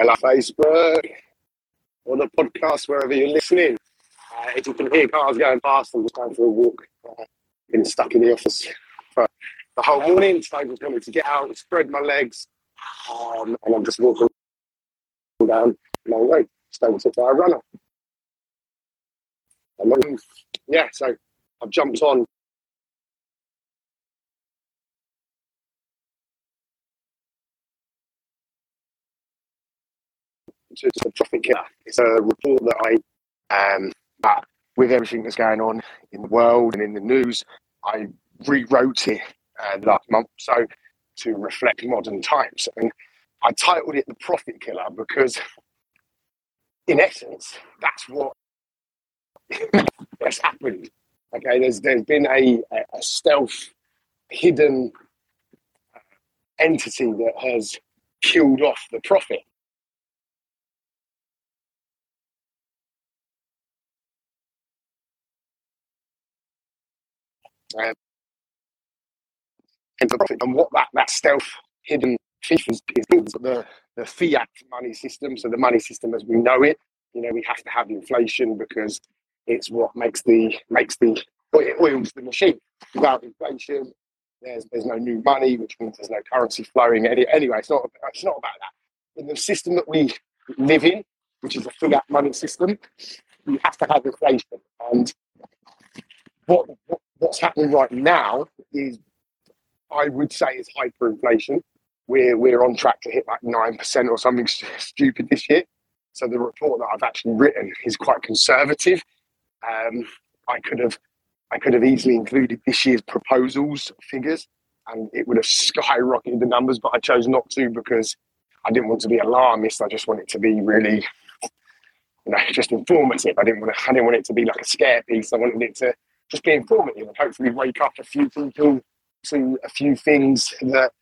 Hello, Facebook, or the podcast, wherever you're listening. Uh, if you can hear cars going past, I'm just going for a walk. Uh, been stuck in the office for the whole morning. Today was coming to get out, spread my legs, um, and I'm just walking down my road, stone to fire runner. And then, yeah, so I've jumped on. To the Profit Killer. It's a report that I um, that with everything that's going on in the world and in the news, I rewrote it uh, last month so to reflect modern times. And I titled it The Profit Killer because, in essence, that's what has happened. Okay, there's there's been a, a stealth, hidden uh, entity that has killed off the profit. Um, and profit and what that, that stealth hidden thief is, is the, the fiat money system. So the money system as we know it, you know, we have to have inflation because it's what makes the makes the oils the machine. Without inflation, there's there's no new money, which means there's no currency flowing. Any, anyway, it's not it's not about that. In the system that we live in, which is a fiat money system, you have to have inflation. And what, what what's happening right now is, I would say, is hyperinflation. We're we're on track to hit like nine percent or something stupid this year. So the report that I've actually written is quite conservative. Um, I could have I could have easily included this year's proposals figures, and it would have skyrocketed the numbers. But I chose not to because I didn't want to be alarmist. I just want it to be really, you know, just informative. I didn't want to. I didn't want it to be like a scare piece. I wanted it to just be informative and hopefully wake up a few people to a few things that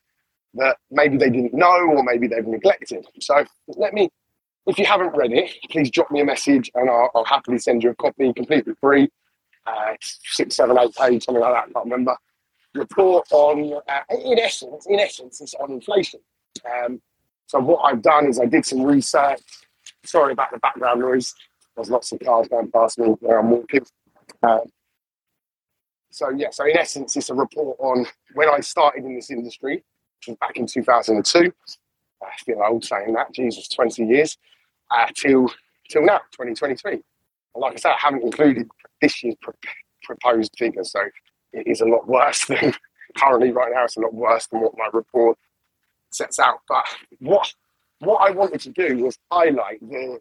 that maybe they didn't know or maybe they've neglected. So let me, if you haven't read it, please drop me a message and I'll, I'll happily send you a copy completely free. Uh, six, seven, eight page, something like that. I can't remember. Report on, uh, in essence, in essence, it's on inflation. Um, so what I've done is I did some research. Sorry about the background noise. There's lots of cars going past me where I'm walking. Uh, so yeah, so in essence, it's a report on when I started in this industry, which was back in 2002. I feel old saying that. Jesus, 20 years uh, till till now, 2023. And like I said, I haven't included this year's pro- proposed figures, so it is a lot worse than currently right now. It's a lot worse than what my report sets out. But what what I wanted to do was highlight the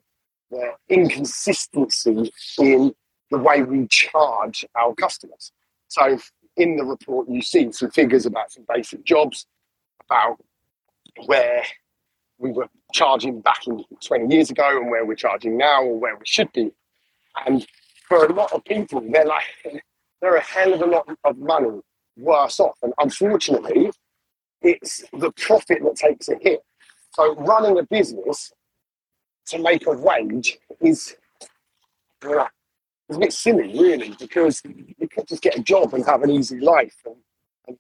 the inconsistency in the way we charge our customers. So in the report, you see some figures about some basic jobs, about where we were charging back in 20 years ago and where we're charging now or where we should be. And for a lot of people, they're like, they're a hell of a lot of money worse off. And unfortunately, it's the profit that takes a hit. So running a business to make a wage is it's a bit silly, really, because you could just get a job and have an easy life and, and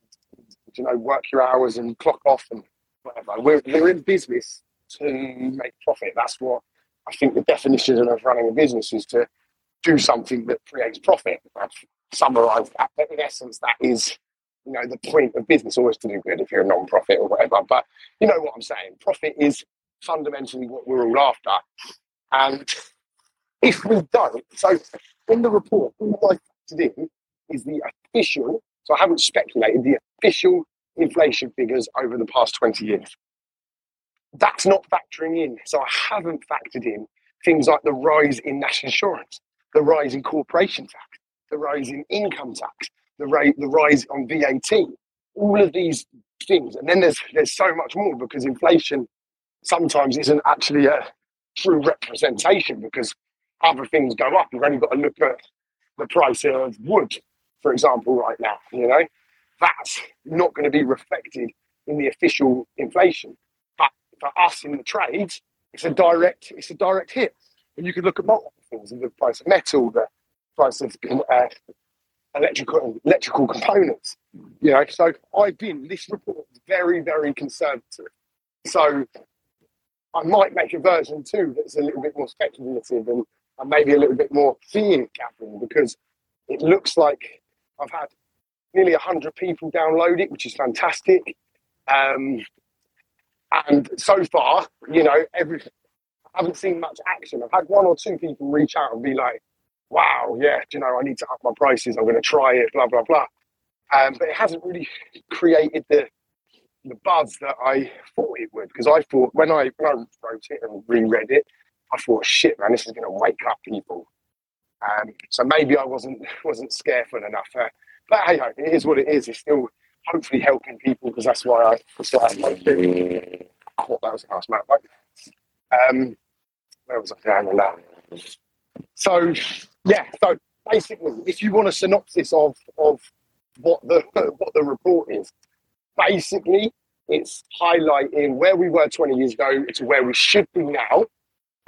you know, work your hours and clock off and whatever. We're, we're in business to make profit. That's what I think the definition of running a business is to do something that creates profit. I've summarised that. But in essence, that is, you know, the point of business, always to do good if you're a non-profit or whatever. But you know what I'm saying. Profit is fundamentally what we're all after. And if we don't, so in the report, all I factored in is the official, so I haven't speculated, the official inflation figures over the past 20 years. That's not factoring in. So I haven't factored in things like the rise in national insurance, the rise in corporation tax, the rise in income tax, the, rate, the rise on VAT. All of these things. And then there's there's so much more because inflation sometimes isn't actually a true representation because other things go up. You've only got to look at the price of wood, for example, right now. You know, that's not going to be reflected in the official inflation. But for us in the trades, it's a direct it's a direct hit. And you could look at multiple things: the price of metal, the price of uh, electrical electrical components. You know, so I've been this report very very conservative. So I might make a version two that's a little bit more speculative and, and maybe a little bit more fear gathering because it looks like I've had nearly 100 people download it, which is fantastic. Um, and so far, you know, every I haven't seen much action. I've had one or two people reach out and be like, wow, yeah, you know, I need to up my prices. I'm going to try it, blah, blah, blah. Um, but it hasn't really created the the buzz that I thought it would. Because I thought when I, when I wrote it and reread it, I thought, shit, man, this is going to wake up people. Um, so maybe I wasn't wasn't scareful enough. Uh, but hey, it is what it is. It's still hopefully helping people because that's why I. That's I thought that was a nice map. Um, where was I down on that? So yeah, so basically, if you want a synopsis of of what the what the report is, basically it's highlighting where we were 20 years ago to where we should be now,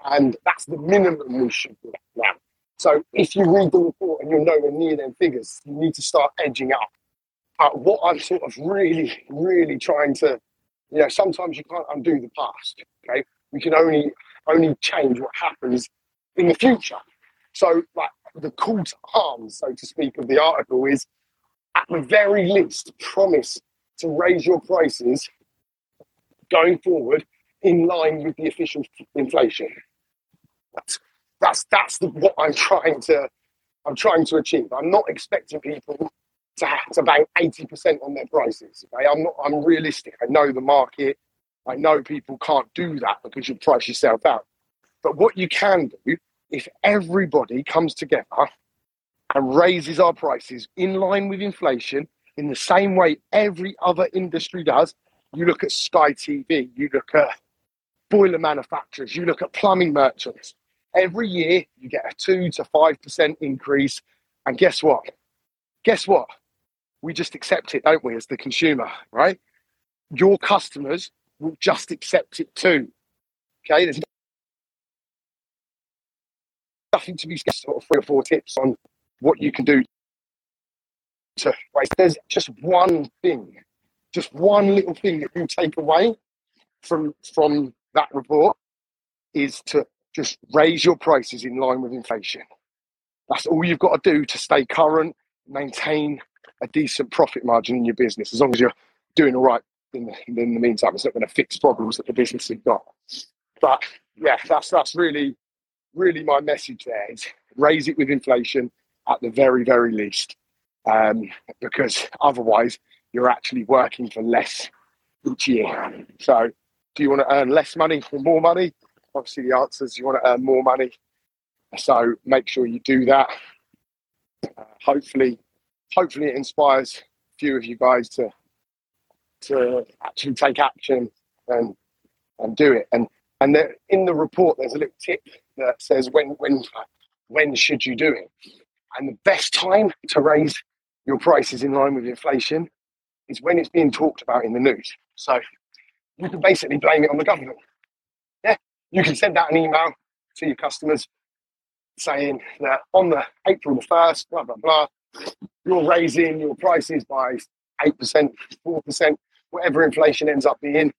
and that's the minimum we should be now. So if you read the report and you're nowhere near them figures, you need to start edging up. But what I'm sort of really, really trying to, you know, sometimes you can't undo the past. Okay, we can only only change what happens in the future. So, like the call to arms, so to speak, of the article is at the very least promise to raise your prices going forward in line with the official inflation. That's that's that's the, what I'm trying to I'm trying to achieve. I'm not expecting people to have to bank 80% on their prices. Okay? I'm not I'm realistic. I know the market. I know people can't do that because you price yourself out. But what you can do if everybody comes together and raises our prices in line with inflation in the same way every other industry does. You look at Sky TV, you look at boiler manufacturers, you look at plumbing merchants. Every year you get a 2 to 5% increase. And guess what? Guess what? We just accept it, don't we, as the consumer, right? Your customers will just accept it too. Okay, there's nothing to be scared. Sort of three or four tips on what you can do to. There's just one thing, just one little thing that you take away from from that report is to just raise your prices in line with inflation. That's all you've got to do to stay current, maintain a decent profit margin in your business. As long as you're doing all right in the, in the meantime, it's not going to fix problems that the business has got. But yeah, that's that's really really my message there is raise it with inflation at the very, very least. Um, because otherwise you're actually working for less each year. So do you want to earn less money or more money? Obviously the answer is you want to earn more money. So make sure you do that. Uh, hopefully, hopefully it inspires a few of you guys to to actually take action and and do it. And and there, in the report, there's a little tip that says when when when should you do it? And the best time to raise your prices in line with inflation is when it's being talked about in the news. So you can basically blame it on the government. Yeah, you can send out an email to your customers saying that on the April the first, blah blah blah, you're raising your prices by eight percent, four percent, whatever inflation ends up being,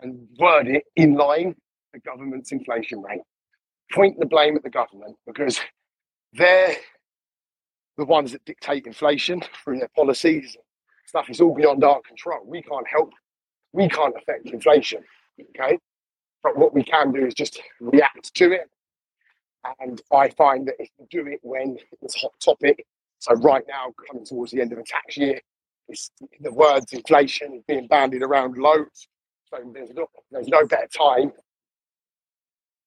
and word it in line the government's inflation rate point the blame at the government because they're the ones that dictate inflation through their policies. Stuff is all beyond our control. We can't help, we can't affect inflation. Okay. But what we can do is just react to it. And I find that if you do it when it's a hot topic, so right now, coming towards the end of the tax year, the words inflation is being bandied around loads. So there's no, there's no better time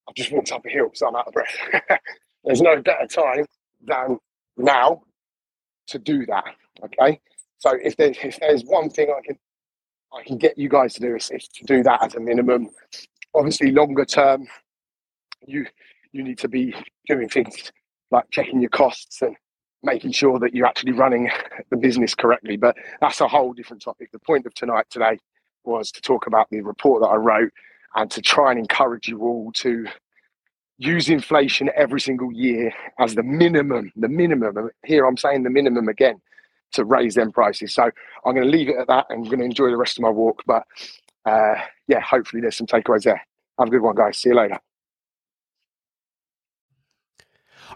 I've just walked up a hill, so I'm out of breath. There's no better time than now to do that. Okay. So if there's if there's one thing I can I can get you guys to do is, is to do that as a minimum. Obviously, longer term, you you need to be doing things like checking your costs and making sure that you're actually running the business correctly. But that's a whole different topic. The point of tonight today was to talk about the report that I wrote and to try and encourage you all to use inflation every single year as the minimum, the minimum. Here I'm saying the minimum again to raise them prices. So I'm going to leave it at that and I'm going to enjoy the rest of my walk. But uh, yeah, hopefully there's some takeaways there. Have a good one, guys. See you later.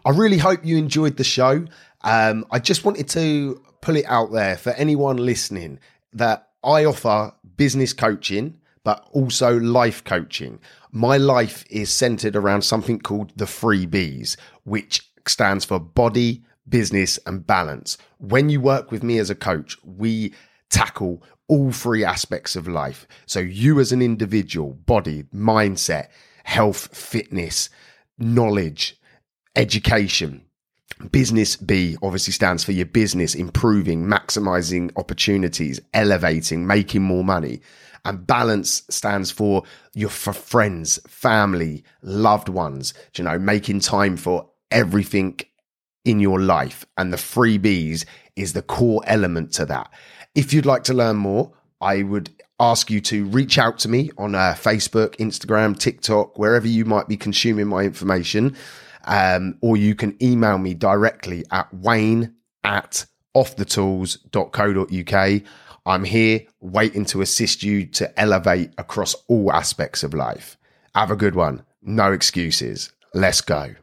I really hope you enjoyed the show. Um, I just wanted to pull it out there for anyone listening that I offer business coaching, but also life coaching. My life is centered around something called the three B's, which stands for body, business, and balance. When you work with me as a coach, we tackle all three aspects of life. So, you as an individual, body, mindset, health, fitness, knowledge, education. Business B obviously stands for your business improving, maximizing opportunities, elevating, making more money. And balance stands for your for friends, family, loved ones, you know, making time for everything in your life. And the three B's is the core element to that. If you'd like to learn more, I would ask you to reach out to me on uh, Facebook, Instagram, TikTok, wherever you might be consuming my information. Um, or you can email me directly at wayne at offthetools.co.uk. I'm here waiting to assist you to elevate across all aspects of life. Have a good one. No excuses. Let's go.